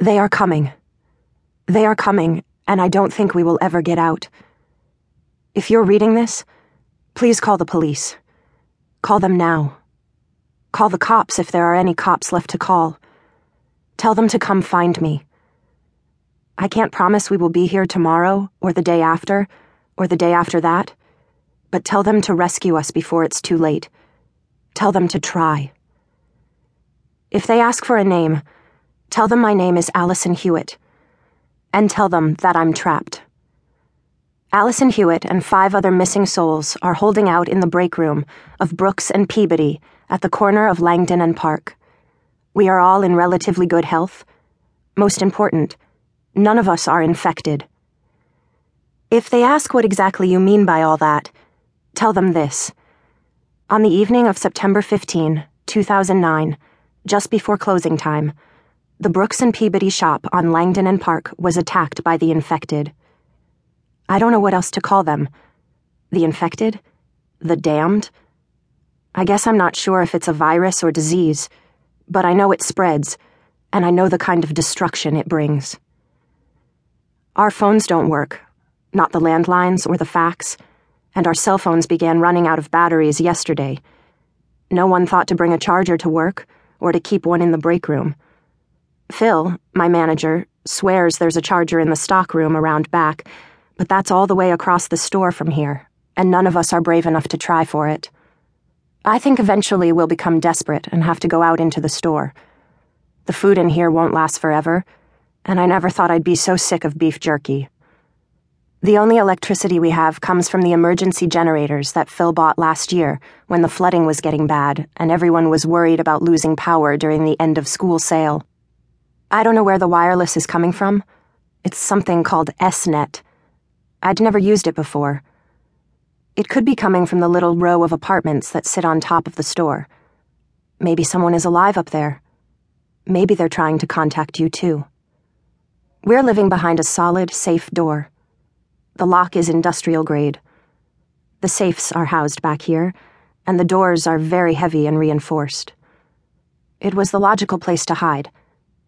They are coming. They are coming, and I don't think we will ever get out. If you're reading this, please call the police. Call them now. Call the cops if there are any cops left to call. Tell them to come find me. I can't promise we will be here tomorrow, or the day after, or the day after that, but tell them to rescue us before it's too late. Tell them to try. If they ask for a name, tell them my name is Allison Hewitt, and tell them that I'm trapped. Allison Hewitt and five other missing souls are holding out in the break room of Brooks and Peabody at the corner of Langdon and Park. We are all in relatively good health. Most important, None of us are infected. If they ask what exactly you mean by all that, tell them this. On the evening of September 15, 2009, just before closing time, the Brooks and Peabody shop on Langdon and Park was attacked by the infected. I don't know what else to call them. The infected? The damned? I guess I'm not sure if it's a virus or disease, but I know it spreads, and I know the kind of destruction it brings. Our phones don't work, not the landlines or the fax, and our cell phones began running out of batteries yesterday. No one thought to bring a charger to work or to keep one in the break room. Phil, my manager, swears there's a charger in the stockroom around back, but that's all the way across the store from here, and none of us are brave enough to try for it. I think eventually we'll become desperate and have to go out into the store. The food in here won't last forever and I never thought I'd be so sick of beef jerky. The only electricity we have comes from the emergency generators that Phil bought last year when the flooding was getting bad and everyone was worried about losing power during the end of school sale. I don't know where the wireless is coming from. It's something called SNet. I'd never used it before. It could be coming from the little row of apartments that sit on top of the store. Maybe someone is alive up there. Maybe they're trying to contact you too. We're living behind a solid, safe door. The lock is industrial grade. The safes are housed back here, and the doors are very heavy and reinforced. It was the logical place to hide.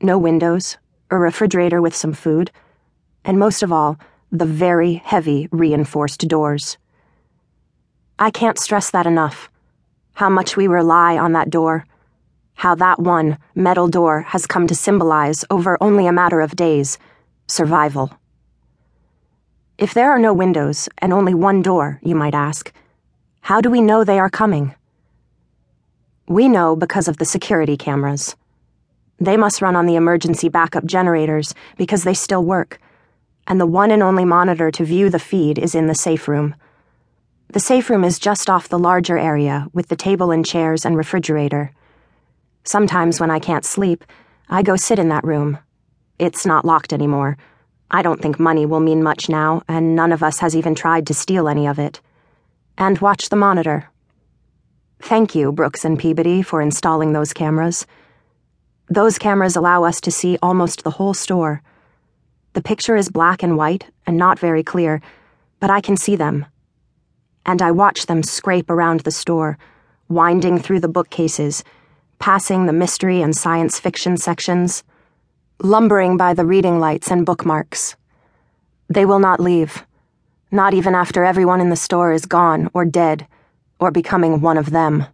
No windows, a refrigerator with some food, and most of all, the very heavy reinforced doors. I can't stress that enough. How much we rely on that door how that one metal door has come to symbolize, over only a matter of days, survival. If there are no windows and only one door, you might ask, how do we know they are coming? We know because of the security cameras. They must run on the emergency backup generators because they still work, and the one and only monitor to view the feed is in the safe room. The safe room is just off the larger area with the table and chairs and refrigerator. Sometimes when I can't sleep, I go sit in that room. It's not locked anymore. I don't think money will mean much now, and none of us has even tried to steal any of it. And watch the monitor. Thank you, Brooks and Peabody, for installing those cameras. Those cameras allow us to see almost the whole store. The picture is black and white and not very clear, but I can see them. And I watch them scrape around the store, winding through the bookcases passing the mystery and science fiction sections, lumbering by the reading lights and bookmarks. They will not leave, not even after everyone in the store is gone or dead or becoming one of them.